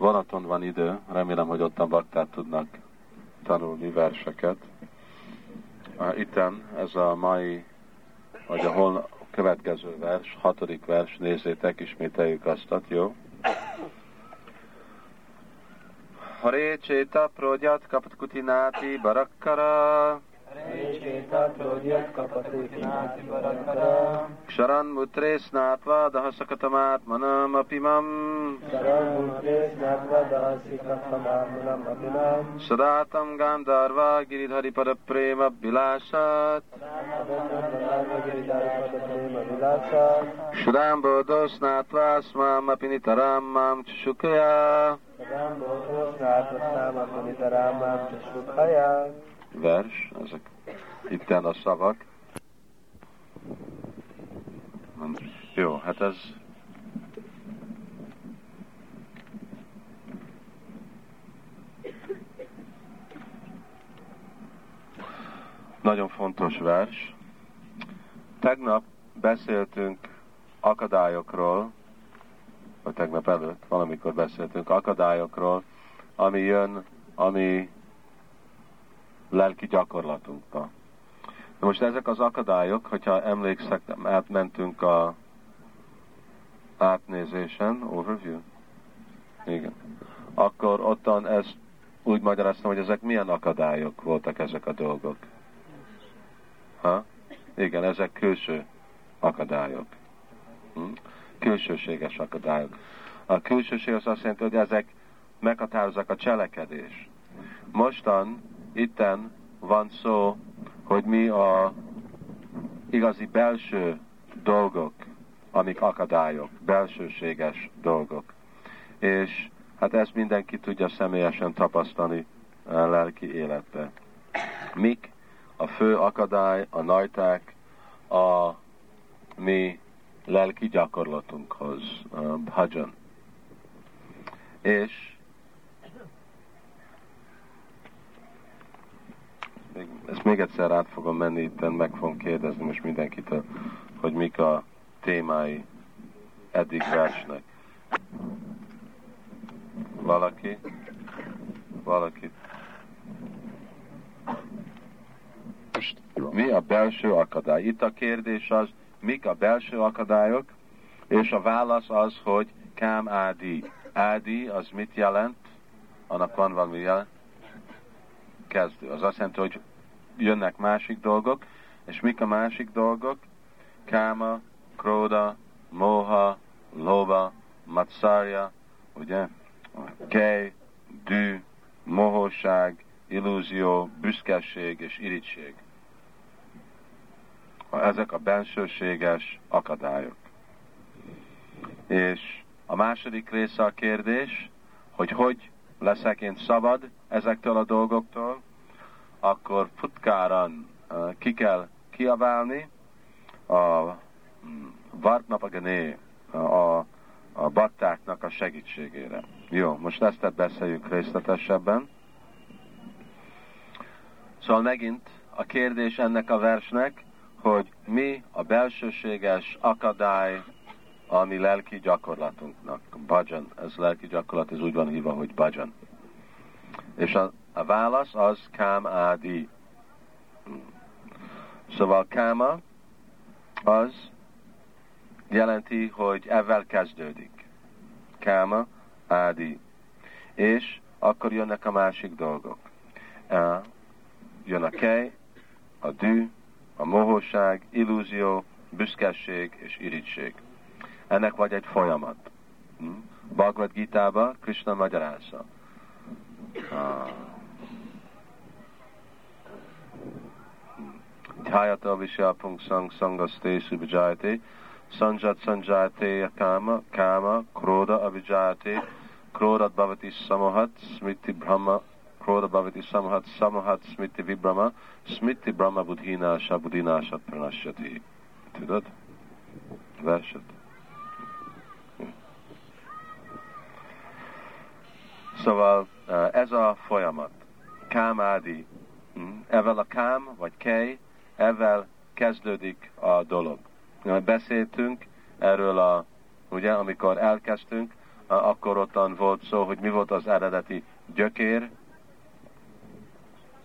vonaton van idő, remélem, hogy ottan baktát tudnak tanulni verseket. Itten ez a mai, vagy a hol következő vers, hatodik vers, nézzétek, ismételjük azt, jó? Hare Cheta Progyat Kapatkutinati Barakkara شران مترس ناتوا دہ سکتمات منم اپیمم سداتم گام داروا گریدھری پر پریم بلاشت شرام بودو اپنی ترام مام vers, ezek itten a szavak. Jó, hát ez nagyon fontos vers. Tegnap beszéltünk akadályokról, vagy tegnap előtt, valamikor beszéltünk akadályokról, ami jön, ami lelki gyakorlatunkba. Na most ezek az akadályok, hogyha emlékszek, átmentünk a átnézésen, overview, igen, akkor ottan ezt úgy magyaráztam, hogy ezek milyen akadályok voltak ezek a dolgok. Ha? Igen, ezek külső akadályok. Hm? Külsőséges akadályok. A külsőség az azt jelenti, hogy ezek meghatározzák a cselekedés. Mostan itten van szó, hogy mi a igazi belső dolgok, amik akadályok, belsőséges dolgok. És hát ezt mindenki tudja személyesen tapasztalni a lelki életbe. Mik a fő akadály, a najták a mi lelki gyakorlatunkhoz, a bhajan. És még, ezt még egyszer át fogom menni, itt meg fogom kérdezni most mindenkitől, hogy mik a témái eddig versnek. Valaki? Valaki? Mi a belső akadály? Itt a kérdés az, mik a belső akadályok, és a válasz az, hogy kám ádi. Ádi az mit jelent? Annak van valami jelent? Kezdő. Az azt jelenti, hogy jönnek másik dolgok, és mik a másik dolgok? Káma, króda, moha, lova, matszárja, ugye? Kej, dű, mohóság, illúzió, büszkeség és irigység. Ezek a bensőséges akadályok. És a második része a kérdés, hogy hogy leszek én szabad ezektől a dolgoktól, akkor futkáran ki kell kiabálni a mm, Vartnapagané, a, a battáknak a segítségére. Jó, most ezt beszéljük részletesebben. Szóval megint a kérdés ennek a versnek, hogy mi a belsőséges akadály a mi lelki gyakorlatunknak. Bhajan, ez lelki gyakorlat, ez úgy van hívva, hogy bhajan. És a, a válasz az kám ádi. Szóval káma az jelenti, hogy ezzel kezdődik. Káma, ádi. És akkor jönnek a másik dolgok. Jön a kej, a dű, a mohóság, illúzió, büszkeség és irigység. Ennek vagy egy folyamat. Hm? Bhagavad Gita-ba Krishna magyarázza. Dhyata Vishya Pungsang Sangaste Subhajate Sanjat Sanjate Kama Kama Kroda Avijayate Krodat Bhavati Samahat Smiti Brahma Kroda Bhavati Samahat Samahat Smiti Vibrama Smiti Brahma Budhinasha Budhinasha Pranashyati Tudod? Verset. Szóval ez a folyamat. Kámádi. Hm? Evel a kám, vagy kej, ezzel kezdődik a dolog. Beszéltünk erről a, ugye, amikor elkezdtünk, akkor ottan volt szó, hogy mi volt az eredeti gyökér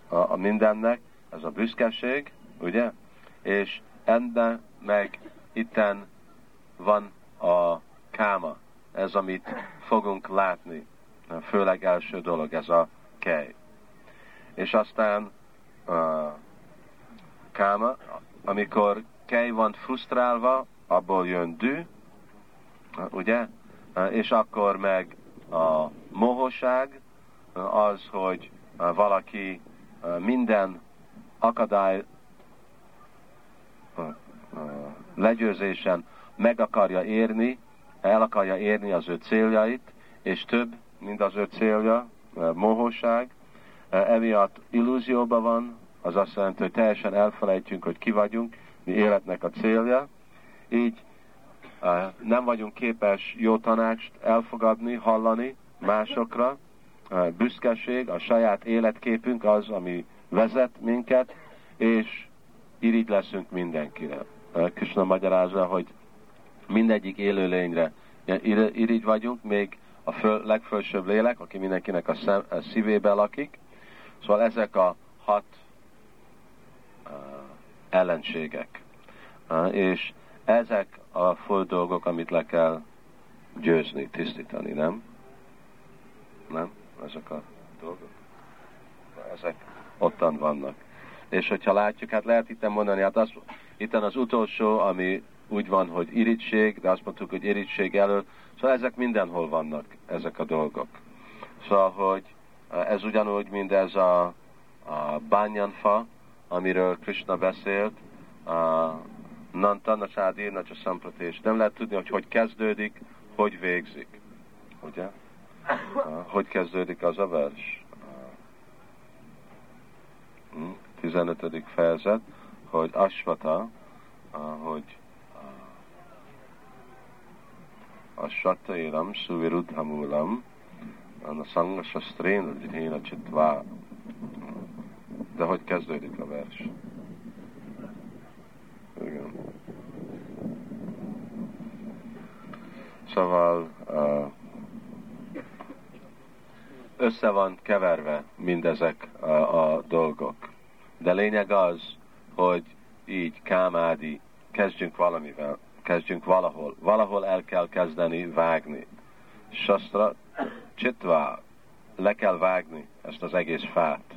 a mindennek, ez a büszkeség, ugye? És enne meg itten van a káma, ez amit fogunk látni, főleg első dolog, ez a kej. És aztán uh, káma, amikor kej van frusztrálva, abból jön dű, ugye? És akkor meg a mohóság az, hogy valaki minden akadály legyőzésen meg akarja érni, el akarja érni az ő céljait, és több, mint az ő célja, mohóság, emiatt illúzióban van, az azt jelenti, hogy teljesen elfelejtjük, hogy ki vagyunk, mi életnek a célja, így nem vagyunk képes jó tanácst elfogadni, hallani másokra, büszkeség, a saját életképünk az, ami vezet minket, és irigy leszünk mindenkire. Krishna magyarázza, hogy mindegyik élőlényre irigy vagyunk, még a föl, legfelsőbb lélek, aki mindenkinek a, szem, a szívébe lakik. Szóval ezek a hat uh, ellenségek. Uh, és ezek a fő dolgok, amit le kell győzni, tisztítani, nem? Nem? Ezek a dolgok? Ezek ottan vannak. És hogyha látjuk, hát lehet itt mondani, hát az, itt az utolsó, ami úgy van, hogy irítség, de azt mondtuk, hogy irítség előtt, szóval ezek mindenhol vannak, ezek a dolgok. Szóval, hogy ez ugyanúgy, mint ez a, a bányanfa, amiről Krishna beszélt, a Nantana Sádirna Sampratés. Nem lehet tudni, hogy hogy kezdődik, hogy végzik. Ugye? Hogy kezdődik az a vers? 15. Hm? fejezet, hogy Asvata, hogy a sanga sastréna dhéna csitvá. De hogy kezdődik a vers? Igen. Szóval össze van keverve mindezek a, a dolgok. De lényeg az, hogy így kámádi, kezdjünk valamivel, kezdjünk valahol. Valahol el kell kezdeni vágni. Sastra csitvá, le kell vágni ezt az egész fát.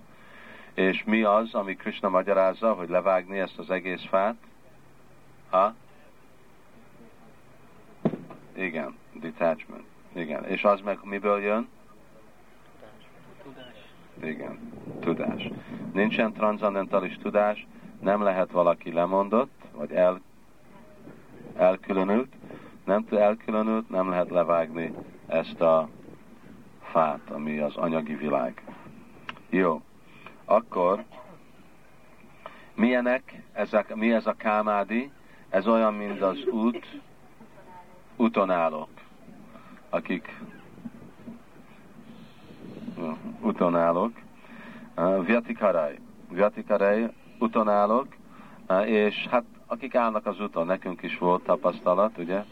És mi az, ami Krishna magyarázza, hogy levágni ezt az egész fát? Ha? Igen, detachment. Igen. És az meg miből jön? Tudás. Igen, tudás. Nincsen transzendentális tudás, nem lehet valaki lemondott, vagy el, elkülönült, nem elkülönült, nem lehet levágni ezt a fát, ami az anyagi világ. Jó, akkor milyenek ezek, mi ez a kámádi? Ez olyan, mint az út, úton állók, akik Viatikaraj, Viatikaraj úton állók, és hát akik állnak az úton, nekünk is volt tapasztalat, ugye?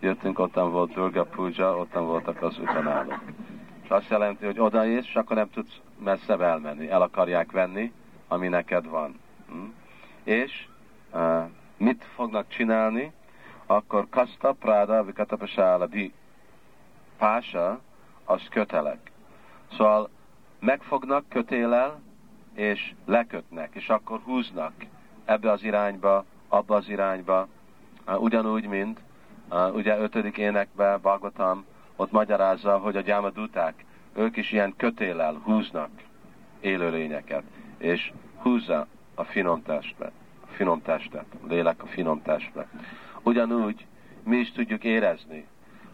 Jöttünk, ottan volt Durga Puja, ottan voltak az állók. És azt jelenti, hogy odaérsz, és akkor nem tudsz messzebb elmenni, el akarják venni, ami neked van. Hm? És uh, mit fognak csinálni? Akkor kasta práda vikatapasála di. Pása, az kötelek. Szóval megfognak kötélel, és lekötnek, és akkor húznak ebbe az irányba, abba az irányba, ugyanúgy, mint ugye ötödik énekbe Bagotam ott magyarázza, hogy a gyámaduták, ők is ilyen kötélel húznak élőlényeket, és húzza a finom testbe, a finom testet, a lélek a finom testbe. Ugyanúgy mi is tudjuk érezni,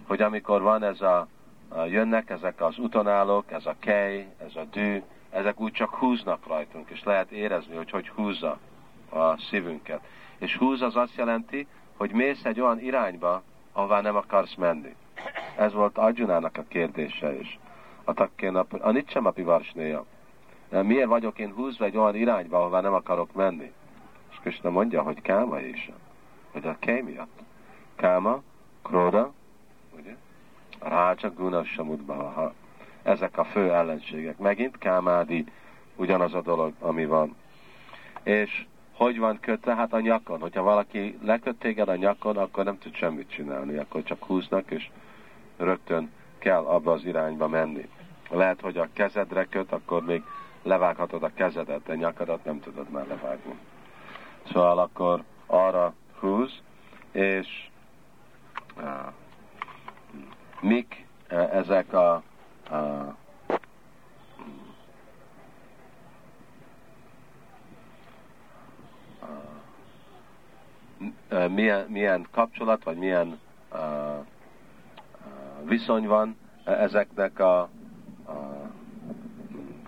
hogy amikor van ez a, a jönnek ezek az utonállók, ez a kej, ez a dű, ezek úgy csak húznak rajtunk, és lehet érezni, hogy hogy húzza a szívünket. És húz az azt jelenti, hogy mész egy olyan irányba, ahová nem akarsz menni. Ez volt Arjunának a kérdése is. A takkénap, a Nitsemapi Varsnéja. Miért vagyok én húzva egy olyan irányba, ahová nem akarok menni? És Krishna mondja, hogy káma is. Hogy a kej miatt. Káma, króda, ugye? Rácsa Guna Samudbalaha. Ezek a fő ellenségek. Megint Kámádi ugyanaz a dolog, ami van. És hogy van kötve? Hát a nyakon. Hogyha valaki leköt téged a nyakon, akkor nem tud semmit csinálni. Akkor csak húznak, és rögtön kell abba az irányba menni. Lehet, hogy a kezedre köt, akkor még levághatod a kezedet, de nyakadat nem tudod már levágni. Szóval akkor arra húz, és mik uh, ezek a uh, milyen, milyen kapcsolat, vagy milyen uh, uh, viszony van ezeknek a, a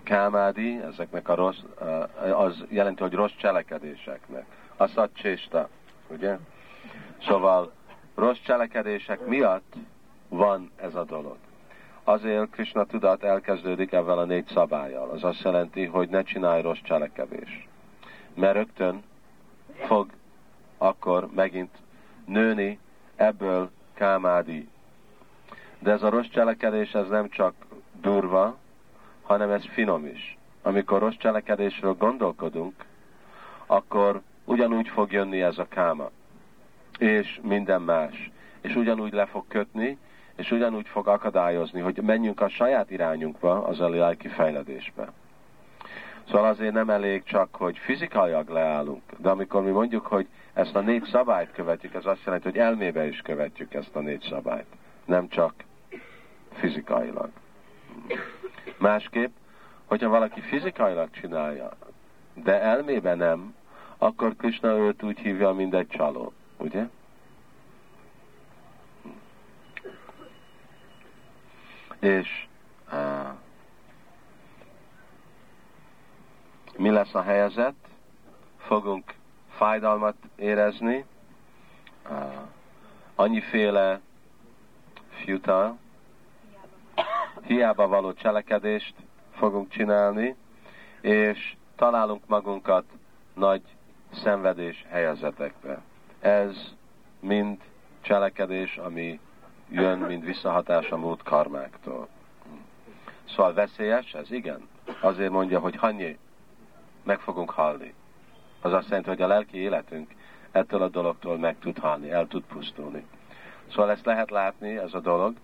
kámádi, ezeknek a rossz, uh, az jelenti, hogy rossz cselekedéseknek. A szatcsésta, ugye? Szóval rossz cselekedések miatt van ez a dolog. Azért Krishna tudat elkezdődik ebben a négy szabályjal. Az azt jelenti, hogy ne csinálj rossz cselekedést. Mert rögtön fog akkor megint nőni ebből kámádi. De ez a rossz cselekedés, ez nem csak durva, hanem ez finom is. Amikor rossz cselekedésről gondolkodunk, akkor ugyanúgy fog jönni ez a káma, és minden más. És ugyanúgy le fog kötni, és ugyanúgy fog akadályozni, hogy menjünk a saját irányunkba, az a lelki fejledésbe. Szóval azért nem elég csak, hogy fizikailag leállunk, de amikor mi mondjuk, hogy ezt a négy szabályt követjük, ez azt jelenti, hogy elmébe is követjük ezt a négy szabályt, nem csak fizikailag. Másképp, hogyha valaki fizikailag csinálja, de elmébe nem, akkor Krishna őt úgy hívja, mint egy csaló, ugye? És uh, mi lesz a helyzet? Fogunk fájdalmat érezni, annyiféle futile, hiába való cselekedést fogunk csinálni, és találunk magunkat nagy szenvedés helyezetekbe. Ez mind cselekedés, ami jön, mint visszahatás a múlt karmáktól. Szóval veszélyes ez? Igen. Azért mondja, hogy hannyi meg fogunk halni. Az azt jelenti, hogy a lelki életünk ettől a dologtól meg tud halni, el tud pusztulni. Szóval ezt lehet látni, ez a dolog.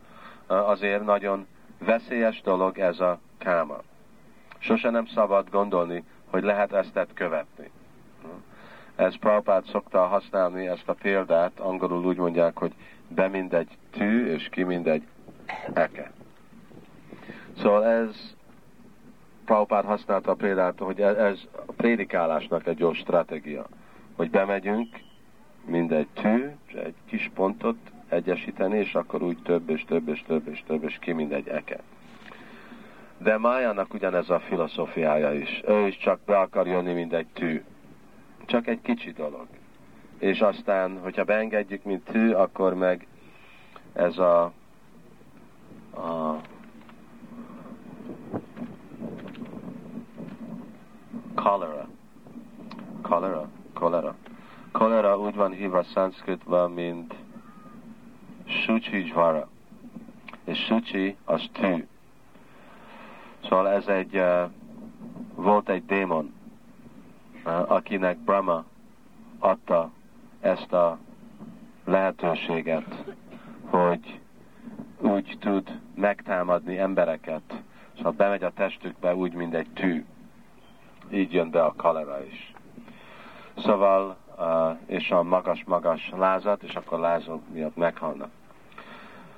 Azért nagyon veszélyes dolog ez a káma. Sose nem szabad gondolni, hogy lehet ezt követni. Ez Prabhupád szokta használni ezt a példát, angolul úgy mondják, hogy be mindegy tű, és ki mindegy eke. Szóval ez Prabhupád használta a példát, hogy e- ez a prédikálásnak egy jó stratégia, hogy bemegyünk mindegy tű, egy kis pontot egyesíteni, és akkor úgy több és több és több és több, és ki mindegy eke. De Májának ugyanez a filozófiája is. Ő is csak be akar jönni, mint egy tű. Csak egy kicsi dolog. És aztán, hogyha beengedjük, mint tű, akkor meg ez a, a cholera. Cholera, cholera. Cholera úgy van hívva szanszkritban, mint Suchi Jvara. És Suchi az tű. Szóval ez egy, uh, volt egy démon, uh, akinek Brahma adta ezt a lehetőséget, hogy úgy tud megtámadni embereket. Szóval bemegy a testükbe úgy, mint egy tű. Így jön be a kalera is. Szóval, és a magas-magas lázat, és akkor lázok miatt meghalnak.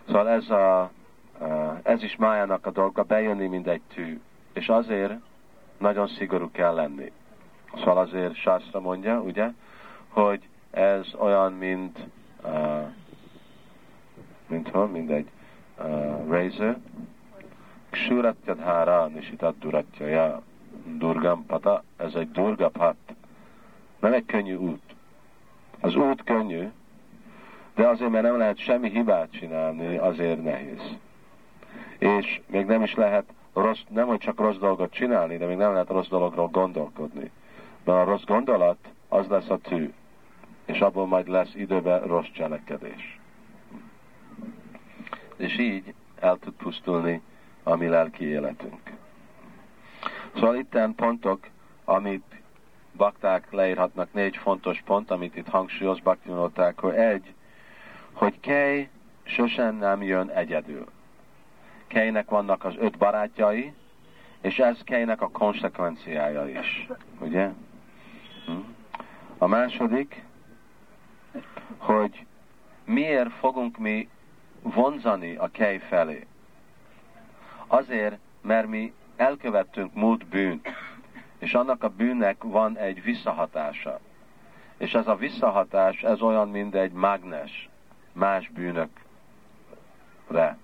Szóval ez, a, ez is májának a dolga, bejönni, mint egy tű. És azért nagyon szigorú kell lenni. Szóval azért Sászra mondja, ugye, hogy ez olyan, mint uh, mint hol, mint egy uh, razor. Ksuratyadhára nisitat duratjaja durgam pata, ez egy durga pat. Nem egy könnyű út. Az út könnyű, de azért, mert nem lehet semmi hibát csinálni, azért nehéz. És még nem is lehet rossz, nem hogy csak rossz dolgot csinálni, de még nem lehet rossz dologról gondolkodni. Mert a rossz gondolat, az lesz a tű. És abból majd lesz időben rossz cselekedés. és így el tud pusztulni a mi lelki életünk. Szóval itten pontok, amit bakták leírhatnak, négy fontos pont, amit itt hangsúlyoz baktinolták, hogy egy, hogy Kej sosem nem jön egyedül. Kejnek vannak az öt barátjai, és ez Kejnek a konsekvenciája is. Ugye? Hm? A második, hogy miért fogunk mi vonzani a Kej felé. Azért, mert mi elkövettünk múlt bűnt, és annak a bűnnek van egy visszahatása. És ez a visszahatás, ez olyan, mint egy mágnes más bűnökre.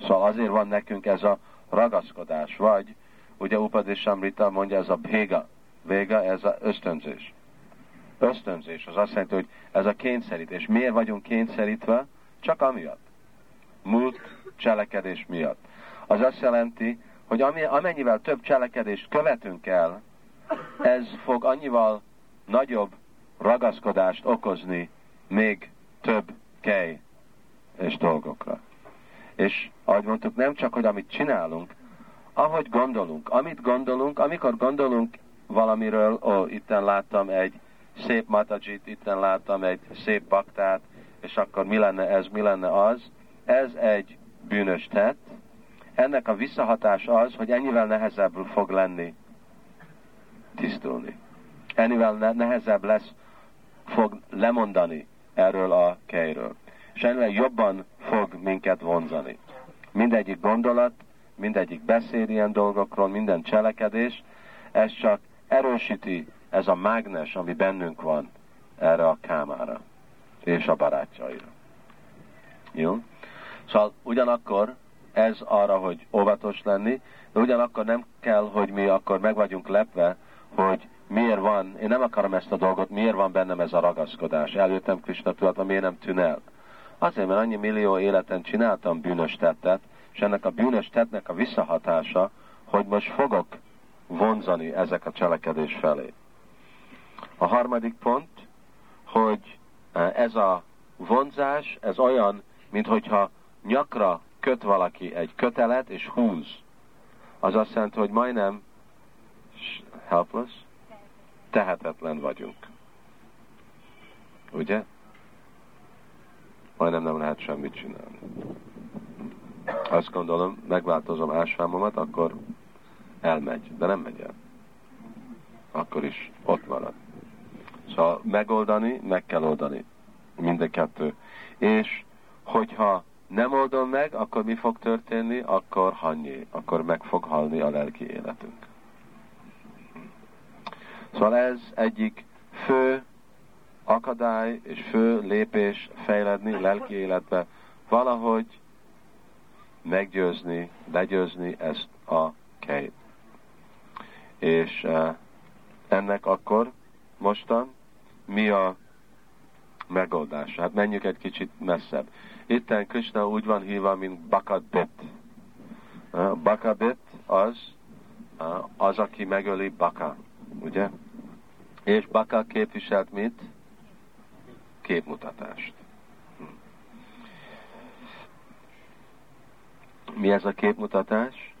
Szóval azért van nekünk ez a ragaszkodás, vagy ugye Upadésamrita mondja, ez a véga, véga, ez a ösztönzés. Ösztönzés, az azt jelenti, hogy ez a kényszerítés. Miért vagyunk kényszerítve? Csak amiatt. Múlt cselekedés miatt. Az azt jelenti, hogy amennyivel több cselekedést követünk el, ez fog annyival nagyobb ragaszkodást okozni még több kej és dolgokra. És ahogy mondtuk, nem csak, hogy amit csinálunk, ahogy gondolunk, amit gondolunk, amikor gondolunk valamiről, ó, itten láttam egy szép matajit, itten láttam egy szép baktát, és akkor mi lenne ez, mi lenne az, ez egy bűnös tett. Ennek a visszahatás az, hogy ennyivel nehezebb fog lenni tisztulni. Ennyivel nehezebb lesz, fog lemondani erről a kejről és ennél jobban fog minket vonzani. Mindegyik gondolat, mindegyik beszéd ilyen dolgokról, minden cselekedés, ez csak erősíti ez a mágnes, ami bennünk van erre a kámára és a barátjaira. Jó? Szóval ugyanakkor ez arra, hogy óvatos lenni, de ugyanakkor nem kell, hogy mi akkor meg vagyunk lepve, hogy miért van, én nem akarom ezt a dolgot, miért van bennem ez a ragaszkodás. Előttem Krishna tudatban, miért nem tűn el. Azért, mert annyi millió életen csináltam bűnös tettet, és ennek a bűnös tettnek a visszahatása, hogy most fogok vonzani ezek a cselekedés felé. A harmadik pont, hogy e, ez a vonzás, ez olyan, mintha nyakra köt valaki egy kötelet és húz. Az azt jelenti, hogy majdnem helpless, tehetetlen vagyunk. Ugye? majdnem nem lehet semmit csinálni. Azt gondolom, megváltozom ásvámomat, akkor elmegy, de nem megy el. Akkor is ott marad. Szóval megoldani, meg kell oldani. Mind kettő. És hogyha nem oldom meg, akkor mi fog történni? Akkor hanyé, akkor meg fog halni a lelki életünk. Szóval ez egyik fő akadály és fő lépés fejledni lelki életbe, valahogy meggyőzni, legyőzni ezt a kejt. És uh, ennek akkor mostan mi a megoldás? Hát menjünk egy kicsit messzebb. Itten Krishna úgy van hívva, mint Bakadbit. Uh, Bakadbit az, az, aki megöli Baka, ugye? És Baka képviselt mit? képmutatást. Mi ez a képmutatás?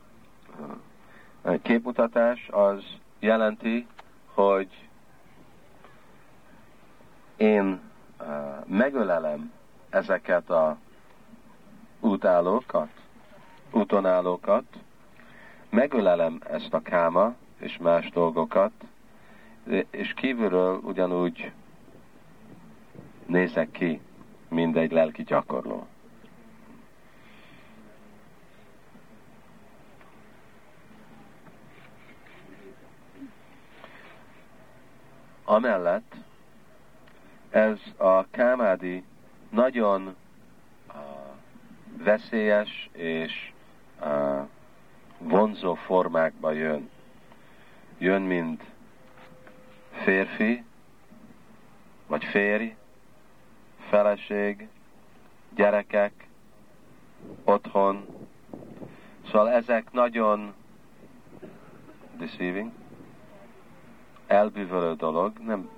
A képmutatás az jelenti, hogy én megölelem ezeket a útállókat, útonállókat, megölelem ezt a káma és más dolgokat, és kívülről ugyanúgy nézek ki, mint egy lelki gyakorló. Amellett ez a kámádi nagyon uh, veszélyes és uh, vonzó formákba jön. Jön, mint férfi, vagy férj, feleség, gyerekek, otthon. Szóval ezek nagyon deceiving, elbűvölő dolog, nem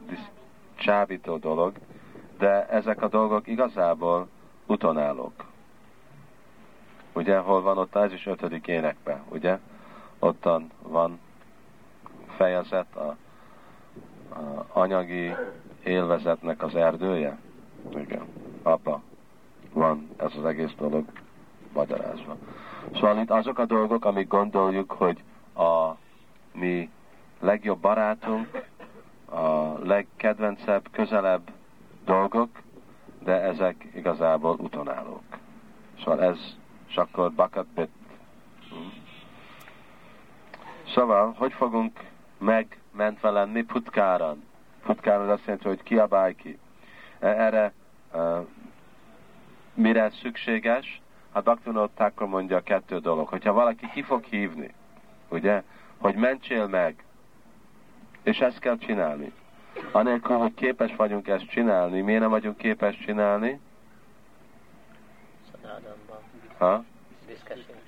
csábító dolog, de ezek a dolgok igazából utonállók. Ugye, hol van ott az is ötödik énekben, ugye? Ottan van fejezet a, a anyagi élvezetnek az erdője. Igen. Apa, van ez az egész dolog magyarázva. Szóval itt azok a dolgok, amik gondoljuk, hogy a mi legjobb barátunk, a legkedvencebb, közelebb dolgok, de ezek igazából utonállók. Szóval ez, és bucket bit. Szóval, hogy fogunk megmentve lenni putkáran? Putkáran azt jelenti, hogy kiabálj ki. E, erre uh, mire szükséges? Hát Bhaktivinoda mondja kettő dolog. Hogyha valaki ki fog hívni, ugye, hogy mentsél meg, és ezt kell csinálni. Anélkül, hogy képes vagyunk ezt csinálni, miért nem vagyunk képes csinálni? Ha?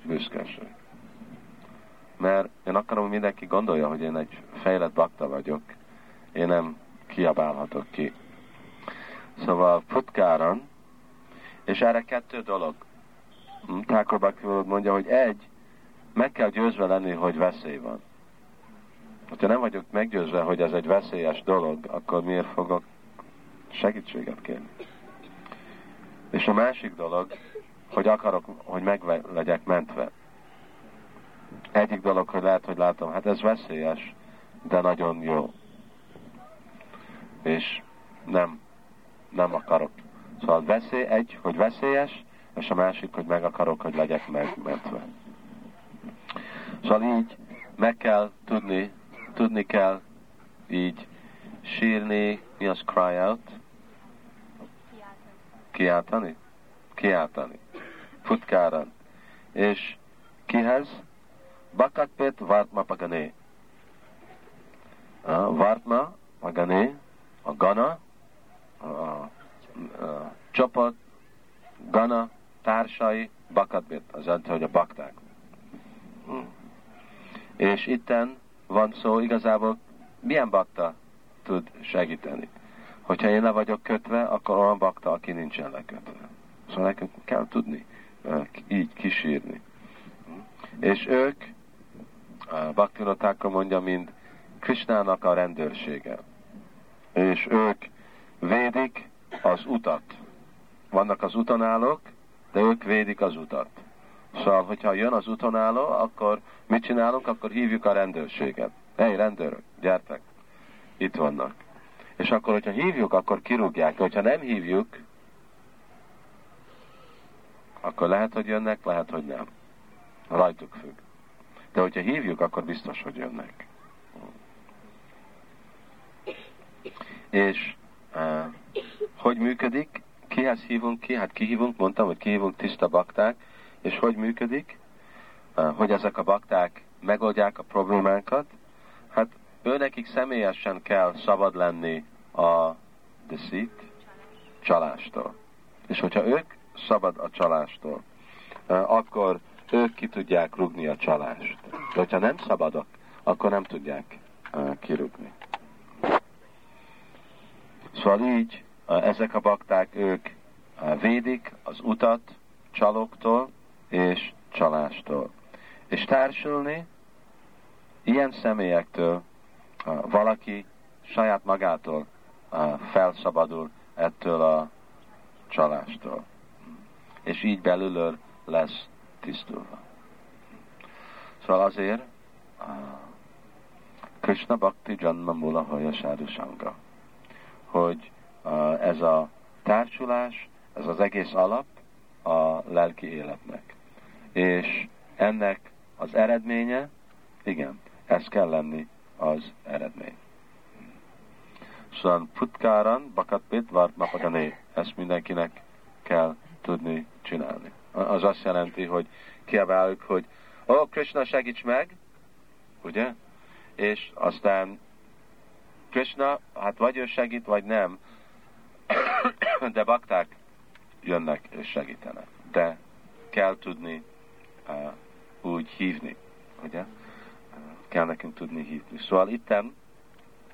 Büszkeség. Mert én akarom, hogy mindenki gondolja, hogy én egy fejlett bakta vagyok. Én nem kiabálhatok ki. Szóval futkáran, és erre kettő dolog. Thakur mondja, hogy egy, meg kell győzve lenni, hogy veszély van. Ha nem vagyok meggyőzve, hogy ez egy veszélyes dolog, akkor miért fogok segítséget kérni? És a másik dolog, hogy akarok, hogy meg legyek mentve. Egyik dolog, hogy lehet, hogy látom, hát ez veszélyes, de nagyon jó. És nem, nem akarok. Szóval veszély, egy, hogy veszélyes, és a másik, hogy meg akarok, hogy legyek megmentve. Szóval így meg kell tudni, tudni kell így sírni, mi az cry out? Kiáltani? Kiáltani. Futkáran. És kihez? Bakatpet Vartma Pagané. Vartma Pagané, a Gana, a, a, a csapat, Gana, társai, Bakatbet, az jelenti, hogy a bakták. Hmm. És itten van szó igazából, milyen bakta tud segíteni. Hogyha én le vagyok kötve, akkor olyan bakta, aki nincsen lekötve. Szóval nekünk kell tudni így kísírni. És ők, Bhaktivinotáka mondja, mint Krishnának a rendőrsége. És ők védik az utat. Vannak az utonállók, de ők védik az utat. Szóval, hogyha jön az utonálló, akkor mit csinálunk? Akkor hívjuk a rendőrséget. Hely, rendőrök, gyertek! Itt vannak. És akkor, hogyha hívjuk, akkor kirúgják. Hogyha nem hívjuk, akkor lehet, hogy jönnek, lehet, hogy nem. Rajtuk függ. De hogyha hívjuk, akkor biztos, hogy jönnek. És uh, hogy működik? Kihez hívunk ki? Hát kihívunk, mondtam, hogy kihívunk tiszta bakták. És hogy működik? Hogy ezek a bakták megoldják a problémánkat? Hát őnekik személyesen kell szabad lenni a deceit, csalástól. És hogyha ők szabad a csalástól, akkor ők ki tudják rugni a csalást. De hogyha nem szabadok, akkor nem tudják kirugni. Szóval így ezek a bakták, ők védik az utat csalóktól és csalástól. És társulni ilyen személyektől valaki saját magától felszabadul ettől a csalástól és így belülről lesz tisztulva. Szóval azért Krishna Bhakti Janma Mula Hoya Sanga, hogy ez a társulás, ez az egész alap a lelki életnek. És ennek az eredménye, igen, ez kell lenni az eredmény. Szóval putkáran, bakatpit, vart napagané, ezt mindenkinek kell tudni csinálni. Az azt jelenti, hogy kiabáljuk, hogy ó, oh, Krishna segíts meg, ugye? És aztán Krishna, hát vagy ő segít, vagy nem, de bakták jönnek és segítenek. De kell tudni úgy hívni, ugye? Kell nekünk tudni hívni. Szóval itten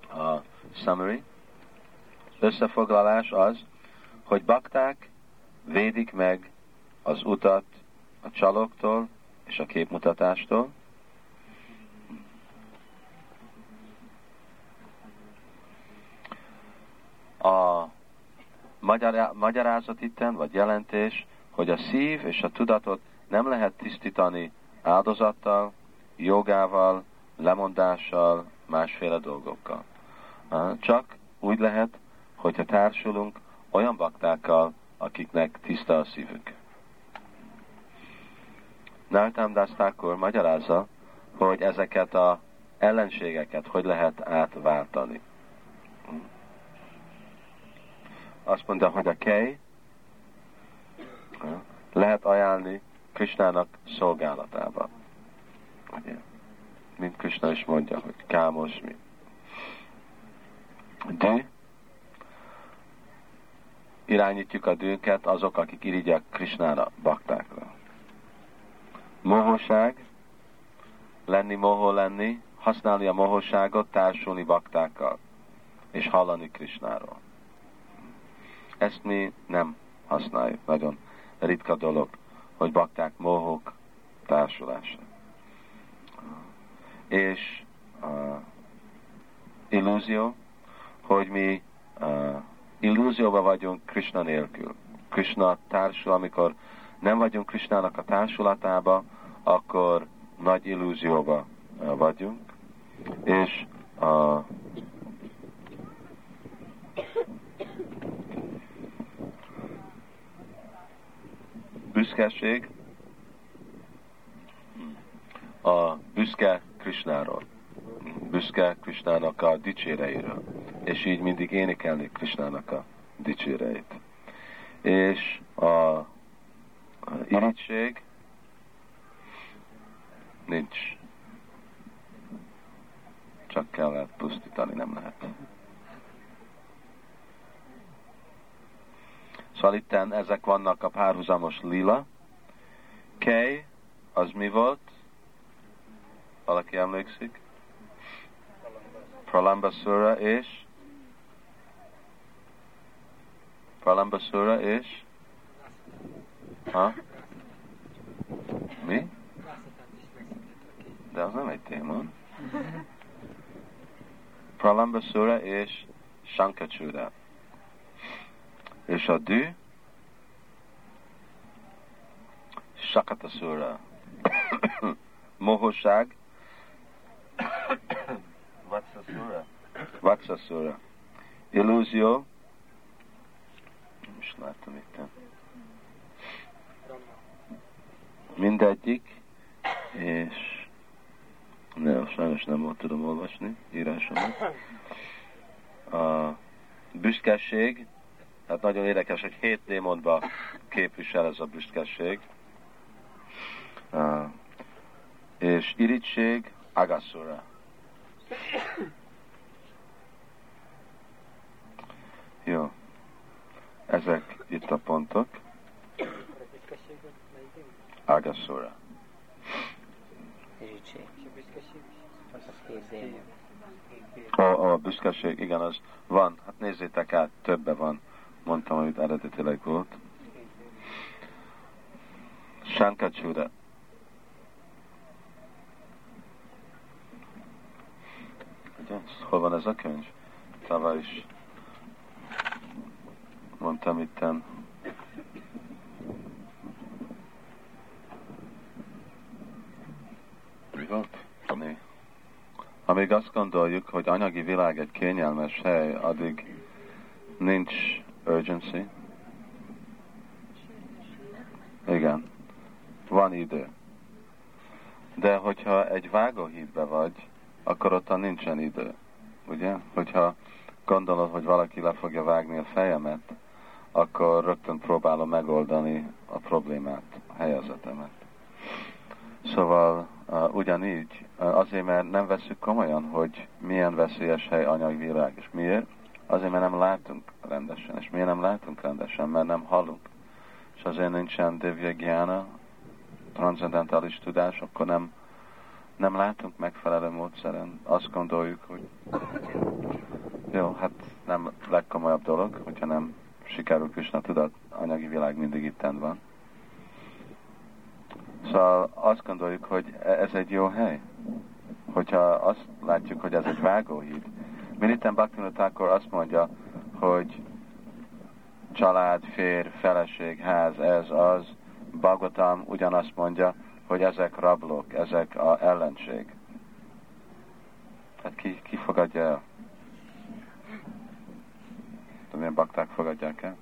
a summary, összefoglalás az, hogy bakták védik meg az utat a csalóktól és a képmutatástól. A magyarázat itten, vagy jelentés, hogy a szív és a tudatot nem lehet tisztítani áldozattal, jogával, lemondással, másféle dolgokkal. Csak úgy lehet, hogyha társulunk olyan baktákkal, akiknek tiszta a szívük. Náltám Dásztákor magyarázza, hogy ezeket a ellenségeket hogy lehet átváltani. Azt mondja, hogy a kej lehet ajánlni Krisnának szolgálatába. Mint Krishna is mondja, hogy kámos mi. De irányítjuk a dőnket azok, akik irigyek Krisnára, baktákra. Mohóság, lenni mohó lenni, használni a mohóságot, társulni baktákkal, és hallani Krisnáról. Ezt mi nem használjuk, nagyon ritka dolog, hogy bakták mohók társulása. És uh, illúzió, hogy mi uh, illúzióban vagyunk Krishna nélkül. Krishna társul, amikor nem vagyunk Krishnának a társulatába, akkor nagy illúzióba uh, vagyunk, és a büszkeség a büszke Krishnáról, büszke Krishnának a dicséreiről, és így mindig énekelni Krishnának a dicséreit. És a irigység nincs. Csak kellett pusztítani, nem lehet. Szóval itt ezek vannak a párhuzamos lila. Kej, az mi volt? Valaki emlékszik? Pralambasura és Pralambasura és ha? Mi? De az nem egy téma. Pralambasura és Shankachura. És a dű Sakatasura. Mohosság Vatsasura. Vatsasura. Illúzió. Most láttam itt. Mindegyik, és ne, sajnos nem volt tudom olvasni írásomat. A büszkeség, hát nagyon érdekes, hogy hét démonba képvisel ez a büszkeség. Uh, és irigység, Agasura. Jó. Ezek itt a pontok. Agasura. A, a büszkeség, igen, az van. Hát nézzétek át, többe van. Mondtam, amit eredetileg volt. Sankacsura. Ugye? Hol van ez a könyv? Tavaly is mondtam itten. Mi volt? Mi? Amíg azt gondoljuk, hogy anyagi világ egy kényelmes hely, addig nincs urgency. Igen. Van idő. De hogyha egy vágóhídbe vagy, akkor ott nincsen idő. Ugye? Hogyha gondolod, hogy valaki le fogja vágni a fejemet, akkor rögtön próbálom megoldani a problémát, a helyzetemet. Szóval uh, ugyanígy, uh, azért, mert nem veszük komolyan, hogy milyen veszélyes hely anyagvilág, és miért? Azért, mert nem látunk rendesen. És miért nem látunk rendesen? Mert nem hallunk. És azért nincsen Divya Gyana, transzendentális tudás, akkor nem nem látunk megfelelő módszeren. Azt gondoljuk, hogy jó, hát nem legkomolyabb dolog, hogyha nem sikerül Krishna tudat, anyagi világ mindig itten van. Szóval azt gondoljuk, hogy e- ez egy jó hely. Hogyha azt látjuk, hogy ez egy vágóhíd. Minitten Bhaktivinoda akkor azt mondja, hogy család, fér, feleség, ház, ez, az. Bhagavatam ugyanazt mondja, hogy ezek rablók, ezek a ellenség. Tehát ki, ki fogadja el? De milyen bakták fogadják el?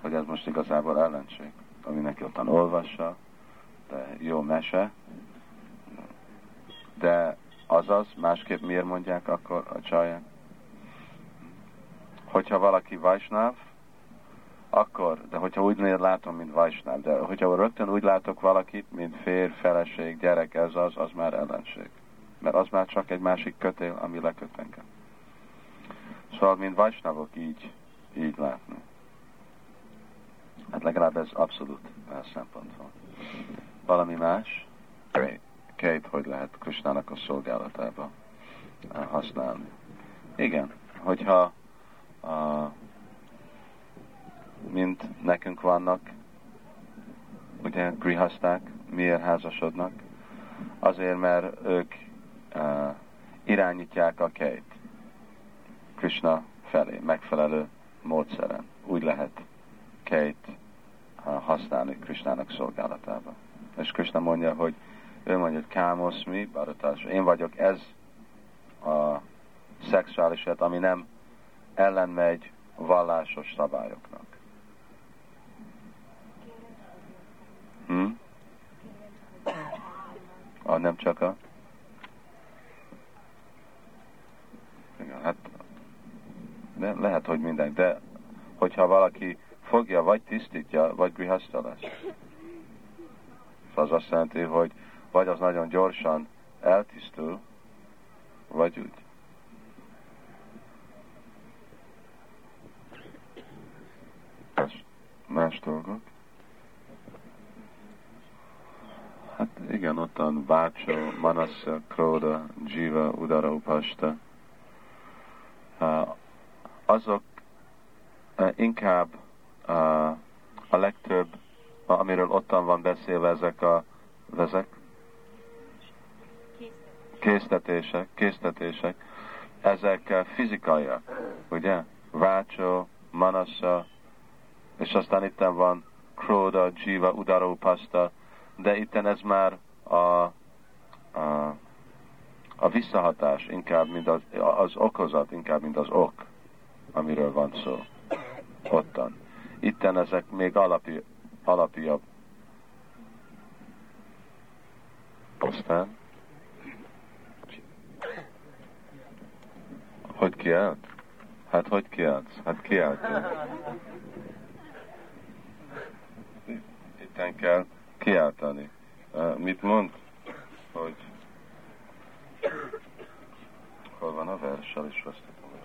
Hogy ez most igazából ellenség. Ami mindenki ottan olvassa, de jó mese. De azaz, másképp miért mondják akkor a csaják? Hogyha valaki Vajsnáv, akkor, de hogyha úgy látom, mint Vajsnáv, de hogyha rögtön úgy látok valakit, mint férj, feleség, gyerek, ez az, az már ellenség. Mert az már csak egy másik kötél, ami leköt engem. Szóval, mint Vajsnavok így, így látni. Hát legalább ez abszolút szempont van. Valami más? Két, hogy lehet Krisnának a szolgálatába használni. Igen, hogyha uh, mint nekünk vannak, ugye grihaszták, miért házasodnak? Azért, mert ők uh, irányítják a keit Krishna felé, megfelelő módszeren. Úgy lehet keit uh, használni Krishnának szolgálatába. És Krishna mondja, hogy ő mondja, kámoszmi, baratás, én vagyok ez a szexuális élet, ami nem ellenmegy vallásos szabályoknak. Hm? A, nem csak a... Igen, hát de lehet, hogy minden, de hogyha valaki fogja, vagy tisztítja, vagy grihaszta lesz. Az azt jelenti, hogy vagy az nagyon gyorsan eltisztul, vagy úgy. Más, más dolgok. Hát igen, ottan Vácsó, Manassa, Króda, Jiva, Udara, Upasta. Azok inkább a legtöbb, amiről ottan van beszélve ezek a ezek, késztetések, késztetések, ezek fizikaiak, ugye? Vácsó, Manassa, és aztán itt van Króda, Jiva, Udara, Upasta, de itt ez már a, a, a visszahatás inkább, mint az, az okozat, inkább, mint az ok, amiről van szó. Ottan. Itten ezek még alapi, alapiabb. Aztán hogy kiált? Hát hogy kiállt? Hát kiállt. Itten kell kiáltani. Uh, mit mond? Hogy hol van a versel, és vesztetem a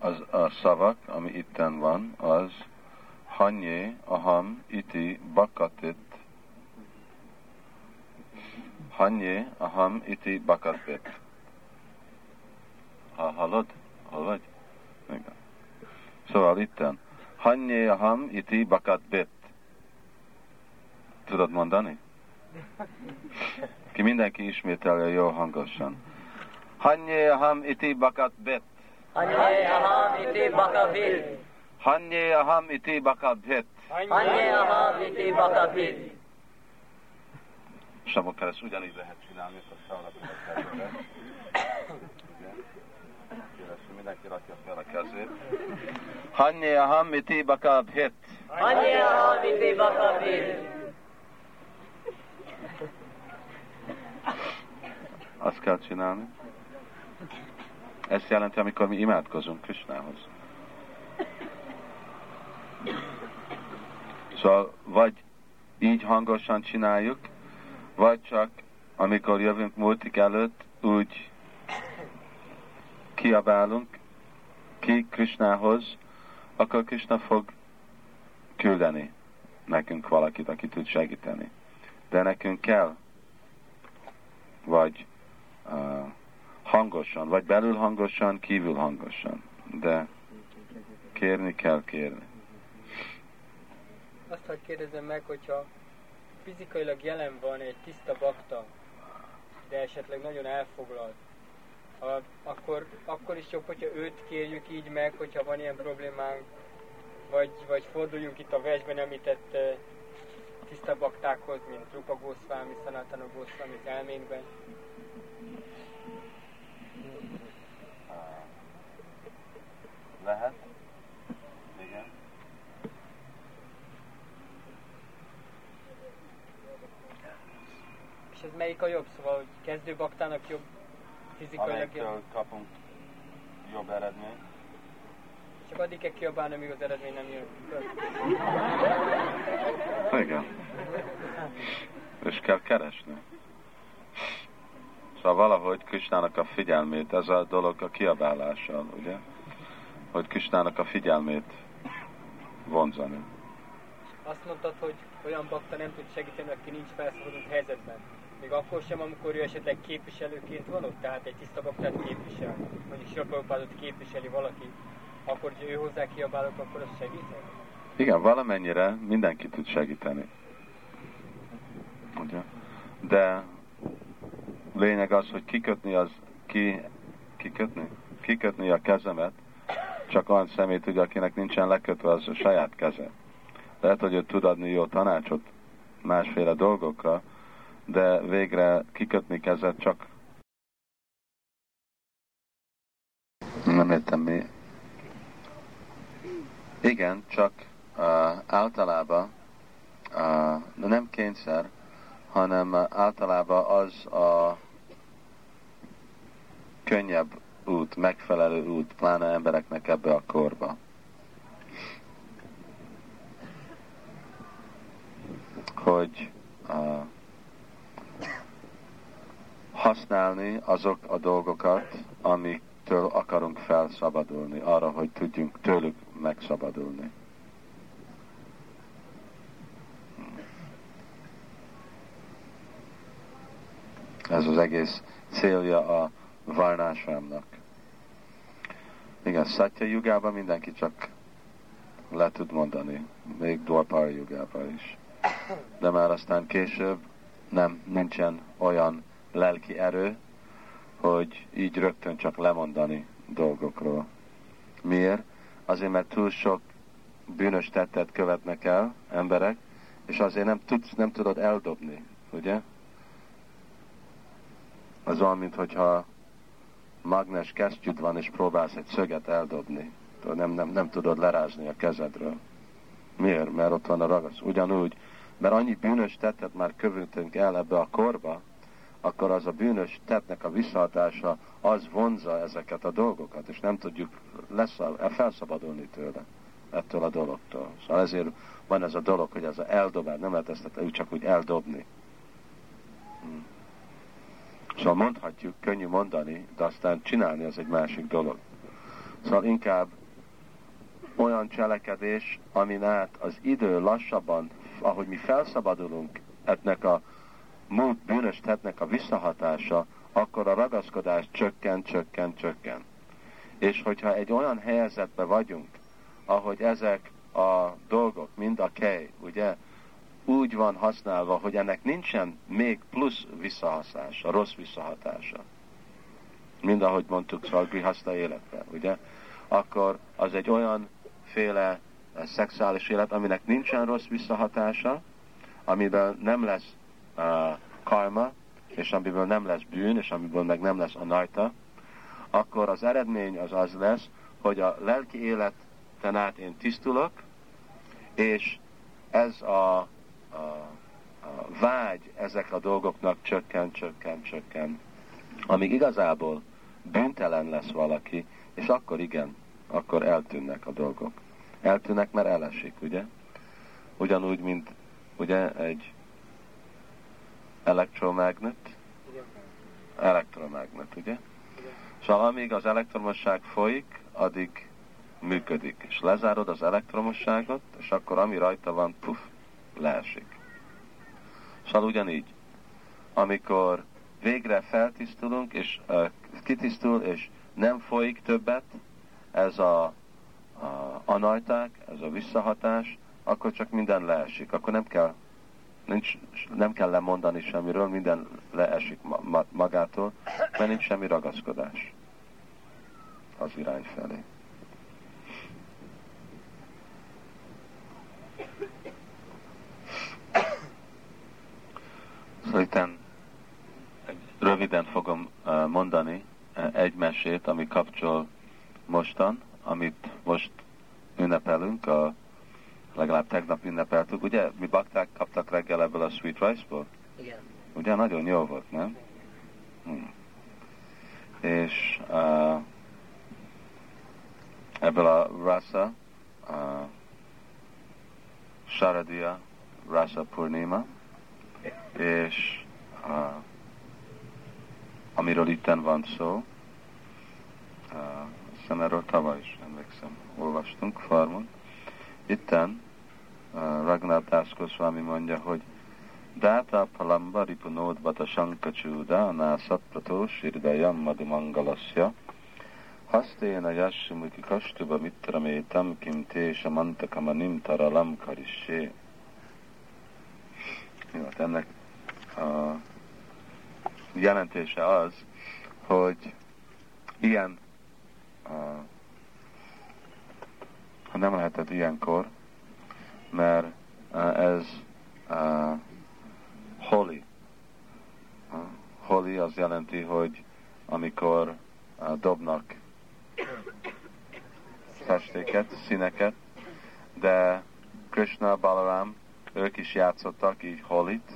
versel. szavak, ami itten van, az hanyé, aham, iti, bakatit. Hanyé, aham, iti, bakatit. Ha hallod? Hol vagy? Igen. Szóval itten. Hanyé, aham, iti, bakatbit. Tudod mondani? Ki mindenki ismételje jó hangosan. Hanyé, aham, iti, bakatbit. Hanye aham iti bakavit. Hanye aham iti bakavit. Hanye aham iti bakavit. Sabokkel ezt ugyanígy lehet csinálni, ezt a szalapokat mindenki rakja fel a kezét. Hanye aham iti bakavit. Hanye aham iti bakavit. Azt kell csinálni. Ezt jelenti, amikor mi imádkozunk Krisnához. Szóval vagy így hangosan csináljuk, vagy csak amikor jövünk múltik előtt, úgy kiabálunk ki Krishnához, akkor Krishna fog küldeni nekünk valakit, aki tud segíteni. De nekünk kell, vagy uh, hangosan, vagy belül hangosan, kívül hangosan. De kérni kell kérni. Azt hogy kérdezem meg, hogyha fizikailag jelen van egy tiszta bakta, de esetleg nagyon elfoglalt, akkor, akkor is jobb, hogyha őt kérjük így meg, hogyha van ilyen problémánk, vagy, vagy forduljunk itt a versben említett uh, tiszta baktákhoz, mint Rupa Goswami, Sanatana Goswami elménkben. Lehet? Igen. És ez melyik a jobb? Szóval, hogy kezdő baktának jobb fizikailag Amelyiktől kapunk jobb eredményt. Csak addig kell kiabálni, amíg az eredmény nem jön. Igen. És kell keresni. Szóval valahogy Krisnának a figyelmét, ez a dolog a kiabálással, ugye? Hogy Krisnának a figyelmét vonzani. Azt mondtad, hogy olyan bakta nem tud segíteni, aki nincs felszabadult helyzetben. Még akkor sem, amikor ő esetleg képviselőként van ott, tehát egy tiszta baktát képvisel, mondjuk Srapalopádot képviseli valaki, akkor, hogy ő hozzá kiabálok, akkor az segít? Igen, valamennyire mindenki tud segíteni. Ugye? De lényeg az, hogy kikötni az, ki, kikötni? Kikötni a kezemet, csak olyan szemét tudja, akinek nincsen lekötve az a saját keze. Lehet, hogy ő tud adni jó tanácsot másféle dolgokra, de végre kikötni kezet csak nem értem mi. Igen, csak uh, általában uh, nem kényszer, hanem általában az a könnyebb út, megfelelő út, pláne embereknek ebbe a korba. Hogy uh, használni azok a dolgokat, amiktől akarunk felszabadulni, arra, hogy tudjunk tőlük megszabadulni. Ez az egész célja a varnásámnak. Igen, Satya jugában mindenki csak le tud mondani, még Dwapara jugában is. De már aztán később nem, nincsen olyan lelki erő, hogy így rögtön csak lemondani dolgokról. Miért? Azért, mert túl sok bűnös tettet követnek el emberek, és azért nem, tudsz, nem tudod eldobni, ugye? Az olyan, mintha magnes kesztyűd van, és próbálsz egy szöget eldobni. Nem, nem, nem tudod lerázni a kezedről. Miért? Mert ott van a ragasz. Ugyanúgy, mert annyi bűnös tettet már követünk el ebbe a korba, akkor az a bűnös tettnek a visszahatása, az vonza ezeket a dolgokat, és nem tudjuk leszal, felszabadulni tőle, ettől a dologtól. Szóval ezért van ez a dolog, hogy ez a eldobás, nem lehet ezt csak úgy eldobni. Hmm. Szóval mondhatjuk, könnyű mondani, de aztán csinálni az egy másik dolog. Szóval inkább olyan cselekedés, amin át az idő lassabban, ahogy mi felszabadulunk ennek a múlt bűnös tettnek a visszahatása, akkor a ragaszkodás csökken, csökken, csökken. És hogyha egy olyan helyzetben vagyunk, ahogy ezek a dolgok, mind a kej, ugye, úgy van használva, hogy ennek nincsen még plusz visszahatása, rossz visszahatása. Mind ahogy mondtuk, szóval grihaszta életben, ugye? Akkor az egy olyan féle eh, szexuális élet, aminek nincsen rossz visszahatása, amiben nem lesz uh, karma, és amiből nem lesz bűn, és amiből meg nem lesz anajta, akkor az eredmény az az lesz, hogy a lelki életen át én tisztulok, és ez a, a, a vágy ezek a dolgoknak csökken, csökken, csökken, amíg igazából bűntelen lesz valaki, és akkor igen, akkor eltűnnek a dolgok. Eltűnnek, mert elesik, ugye? Ugyanúgy, mint ugye egy electromagnet, elektromagnet, ugye? Szóval amíg az elektromosság folyik, addig működik. És lezárod az elektromosságot, és akkor ami rajta van, puf, leesik. Szóval ugyanígy, amikor végre feltisztulunk, és uh, kitisztul, és nem folyik többet, ez a, a anajták, ez a visszahatás, akkor csak minden leesik. Akkor nem kell, nincs, nem kell lemondani semmiről, minden leesik ma, magától, mert nincs semmi ragaszkodás az irány felé. Szóval itt röviden fogom mondani egy mesét, ami kapcsol mostan, amit most ünnepelünk, a, legalább tegnap ünnepeltük. Ugye mi bakták kaptak reggel ebből a sweet rice-ból? Igen. Ugye nagyon jó volt, nem? Hmm. És uh, ebből a rasa, uh, Sharadia Rasa Purnima, és uh, amiről itten van szó, hiszem erről tavaly is emlékszem, olvastunk farmon. Itten Ragnar Das Goswami mondja, hogy Dáta palamba ripunód bata sankacsúda, násat prató sirdayam madumangalasya, Hasténa jassumuki kastuba mitramétam kim tésa mantakamanim taralam karissé. Jó, hát ennek a jelentése az, hogy ilyen, ha nem lehetett ilyenkor, mert ez a, holi. A, holi az jelenti, hogy amikor a, dobnak festéket, színeket, de Krishna, Balaram, ők is játszottak így holit,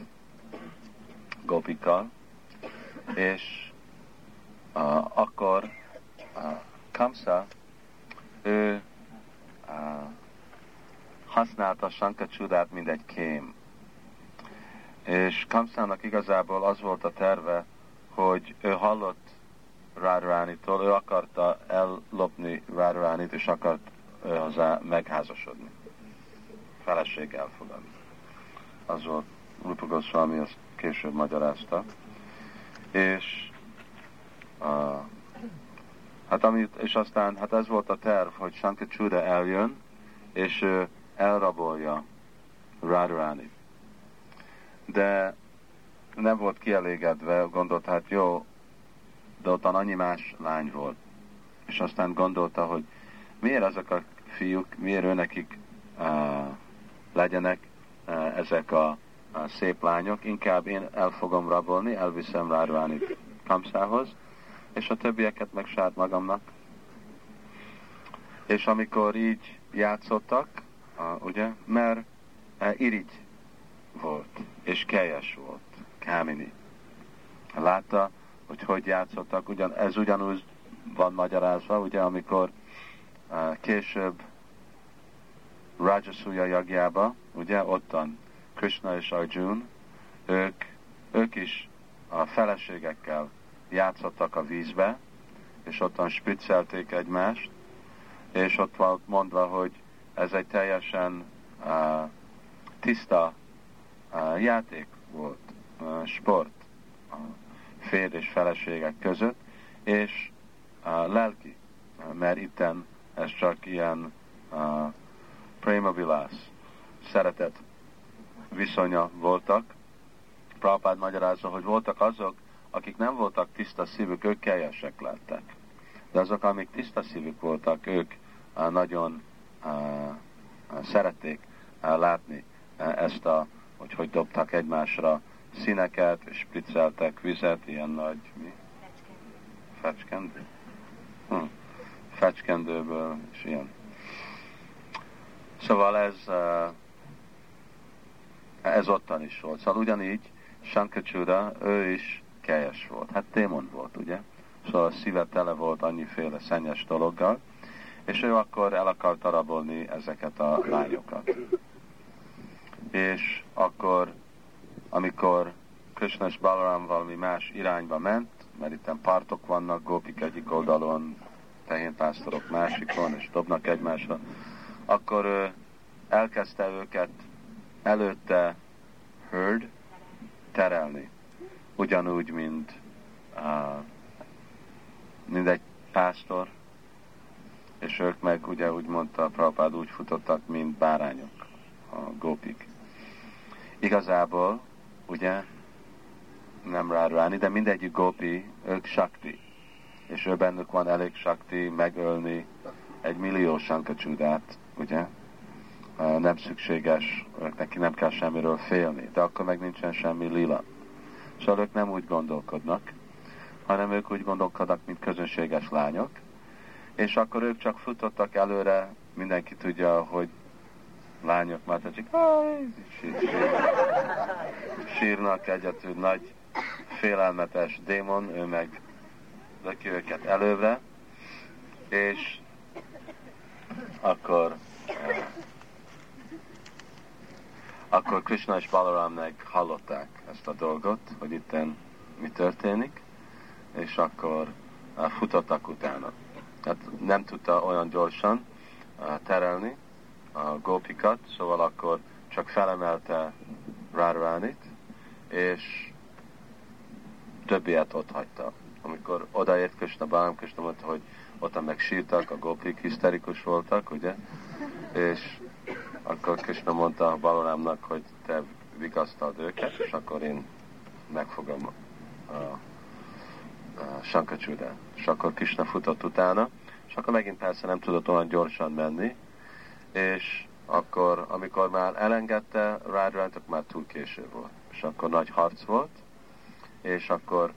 gopikkal, és uh, akkor uh, Kamsa, ő uh, használta Sankacsudát, mint egy kém. És Kamszának igazából az volt a terve, hogy ő hallott Radharánitól, ő akarta ellopni Radharánit, és akart ő hozzá megházasodni. Feleség elfogadni. Az volt Rupa Goswami, azt később magyarázta. És uh, hát amit, és aztán, hát ez volt a terv, hogy Csuda eljön, és ő elrabolja Radharánit. De nem volt kielégedve, gondolt, hát jó, de ott annyi más lány volt. És aztán gondolta, hogy miért ezek a fiúk, miért ő nekik uh, legyenek uh, ezek a, szép lányok, inkább én el fogom rabolni, elviszem Rárváni Kamszához, és a többieket meg sát magamnak. És amikor így játszottak, ugye, mert uh, irigy volt, és kelyes volt, Kámini. Látta, hogy hogy játszottak, ugyan, ez ugyanúgy van magyarázva, ugye, amikor uh, később Rajasuya jagjába, ugye, ottan Krishna és Arjun, ők, ők is a feleségekkel játszottak a vízbe, és ottan spiccelték egymást, és ott van mondva, hogy ez egy teljesen uh, tiszta uh, játék volt, uh, sport. Uh, férj és feleségek között, és uh, lelki, mert itten ez csak ilyen uh, prima vilász, szeretet viszonya voltak. Prabhupád magyarázza, hogy voltak azok, akik nem voltak tiszta szívük, ők kelyesek lettek. De azok, amik tiszta szívük voltak, ők uh, nagyon uh, szerették uh, látni ezt a, hogy hogy dobtak egymásra színeket, és spricceltek vizet, ilyen nagy, mi? Fecskendő? Hm. Fecskendőből, és ilyen. Szóval ez, eh, ez ottan is volt. Szóval ugyanígy Sankacsúra, ő is kelyes volt. Hát démon volt, ugye? Szóval a szíve tele volt annyiféle szennyes dologgal, és ő akkor el akart darabolni ezeket a lányokat. És akkor amikor Krishna és Balaram valami más irányba ment, mert itt partok vannak, gópik egyik oldalon, tehénpásztorok másikon, és dobnak egymásra, akkor ő elkezdte őket előtte herd terelni. Ugyanúgy, mint, uh, mint egy pásztor, és ők meg ugye úgy mondta Prabhupád úgy futottak, mint bárányok, a gópik. Igazából, ugye, nem rárválni, de mindegyik gópi, ők sakti. És ő bennük van elég sakti megölni egy millió sankacsúdát, ugye? Nem szükséges, neki nem kell semmiről félni, de akkor meg nincsen semmi lila. Szóval ők nem úgy gondolkodnak, hanem ők úgy gondolkodnak, mint közönséges lányok, és akkor ők csak futottak előre, mindenki tudja, hogy lányok már csak sír, sír, sírnak egyetül nagy félelmetes démon, ő meg löki őket előre, és akkor akkor Krishna és Balaram meg hallották ezt a dolgot, hogy itten mi történik, és akkor futottak utána. Tehát nem tudta olyan gyorsan terelni a gópikat, szóval akkor csak felemelte Radharánit, és többiet ott hagyta. Amikor odaért Krishna, Balaram Krishna mondta, hogy ott meg sírtak, a gópik hiszterikus voltak, ugye? És akkor Krishna mondta Balarámnak, hogy te vigasztald őket, és akkor én megfogom a, a Sankacsudát. És akkor Krishna futott utána, és akkor megint persze nem tudott olyan gyorsan menni, és akkor, amikor már elengedte Radharant, akkor már túl késő volt. És akkor nagy harc volt, és akkor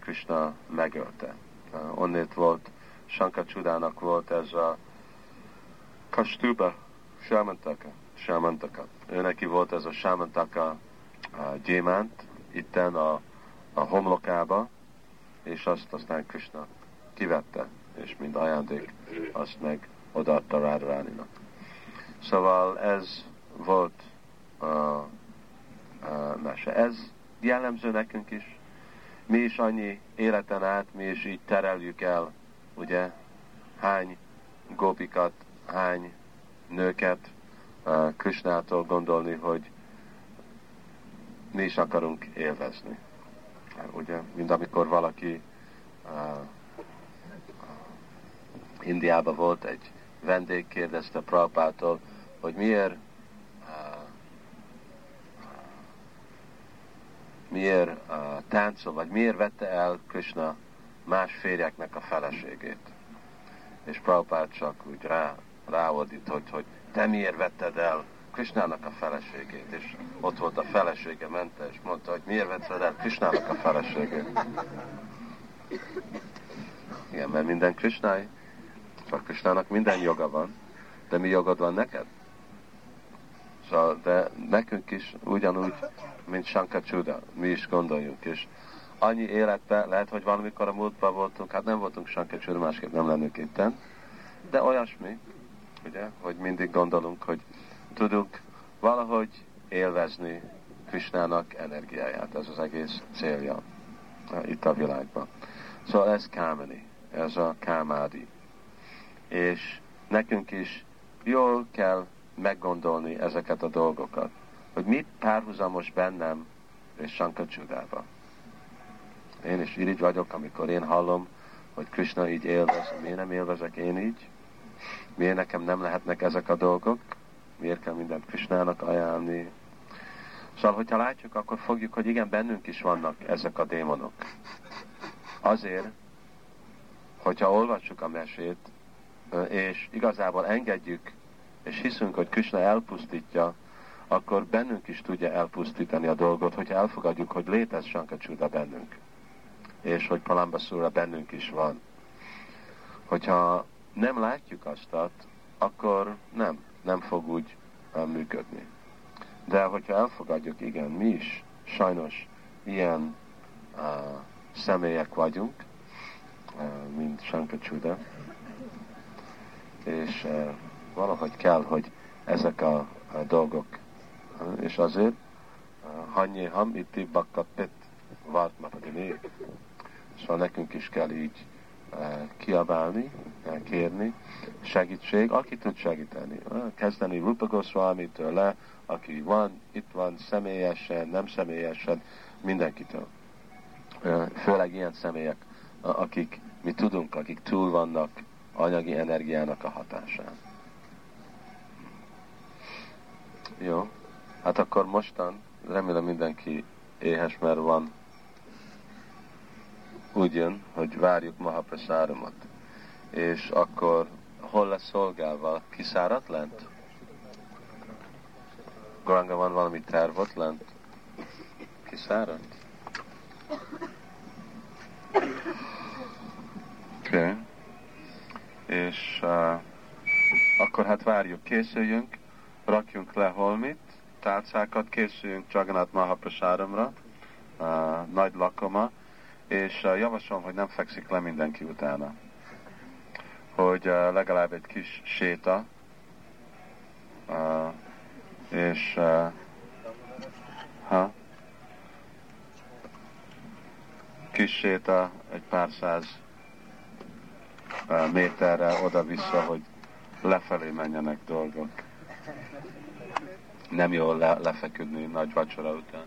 Krishna megölte. Onnét volt, Sankacsudának volt ez a Kastuba, Sámantaka, Sámantaka. Ő neki volt ez a Sámantaka a gyémánt, itten a, a homlokába, és azt aztán Krishna kivette, és mind ajándék azt meg odaadta Radharáninak. Szóval ez volt a, a mese. Ez jellemző nekünk is. Mi is annyi életen át, mi is így tereljük el, ugye, hány gópikat, hány nőket Krishnától gondolni, hogy mi is akarunk élvezni. Ugye, mint amikor valaki uh, Indiában volt egy vendég, kérdezte Prabhupától, hogy miért uh, miért uh, táncol, vagy miért vette el Krishna más férjeknek a feleségét. És Prabhupát csak úgy rá, ráordított, hogy te miért vetted el Krisnának a feleségét, és ott volt a felesége, mente, és mondta, hogy miért vetted el Krisnának a feleségét. Igen, mert minden Krisnáj, csak Krisnának minden joga van, de mi jogod van neked? Szóval, de nekünk is ugyanúgy, mint Shankar Csuda, mi is gondoljunk, és annyi életben, lehet, hogy valamikor a múltban voltunk, hát nem voltunk Shankar Csuda, másképp nem lennünk itten, de olyasmi, ugye, hogy mindig gondolunk, hogy tudunk valahogy élvezni Krisnának energiáját, ez az egész célja eh, itt a világban. Szóval ez Kámeni, ez a Kámádi. És nekünk is jól kell meggondolni ezeket a dolgokat, hogy mit párhuzamos bennem és Sankacsudában. Én is irigy vagyok, amikor én hallom, hogy Krishna így élvez, miért nem élvezek én így? Miért nekem nem lehetnek ezek a dolgok? Miért kell mindent Krishnának ajánlni? Szóval, hogyha látjuk, akkor fogjuk, hogy igen, bennünk is vannak ezek a démonok. Azért, hogyha olvassuk a mesét, és igazából engedjük, és hiszünk, hogy Krishna elpusztítja, akkor bennünk is tudja elpusztítani a dolgot, hogyha elfogadjuk, hogy létez Sankacsuda bennünk. És hogy Palambasura bennünk is van. Hogyha nem látjuk azt, akkor nem, nem fog úgy uh, működni. De hogyha elfogadjuk, igen, mi is sajnos ilyen uh, személyek vagyunk, uh, mint Sankacsuda, és uh, valahogy kell, hogy ezek a, a dolgok, uh, és azért, uh, hannyi ham itti bakka pit vart mapadini. Szóval nekünk is kell így kiabálni, uh, kérni segítség, aki tud segíteni. Uh, kezdeni Rupa Goswami-től le, aki van, itt van, személyesen, nem személyesen, mindenkitől. Főleg ilyen személyek, akik mi tudunk, akik túl vannak anyagi energiának a hatásán. Jó, hát akkor mostan remélem mindenki éhes, mert van úgy jön, hogy várjuk Mahaprasáramot. És akkor hol lesz szolgálva? Kiszáradt lent? Goranga van valami terv ott lent? Kiszáradt? Oké. Okay. És uh, akkor hát várjuk, készüljünk, rakjunk le holmit, tálcákat, készüljünk Jagannath Mahaprasáramra, uh, nagy lakoma, és uh, javaslom, hogy nem fekszik le mindenki utána. Hogy uh, legalább egy kis séta, uh, és ha, kis séta, egy pár száz méterre oda-vissza, hogy lefelé menjenek dolgok. Nem jó le, lefeküdni nagy vacsora után.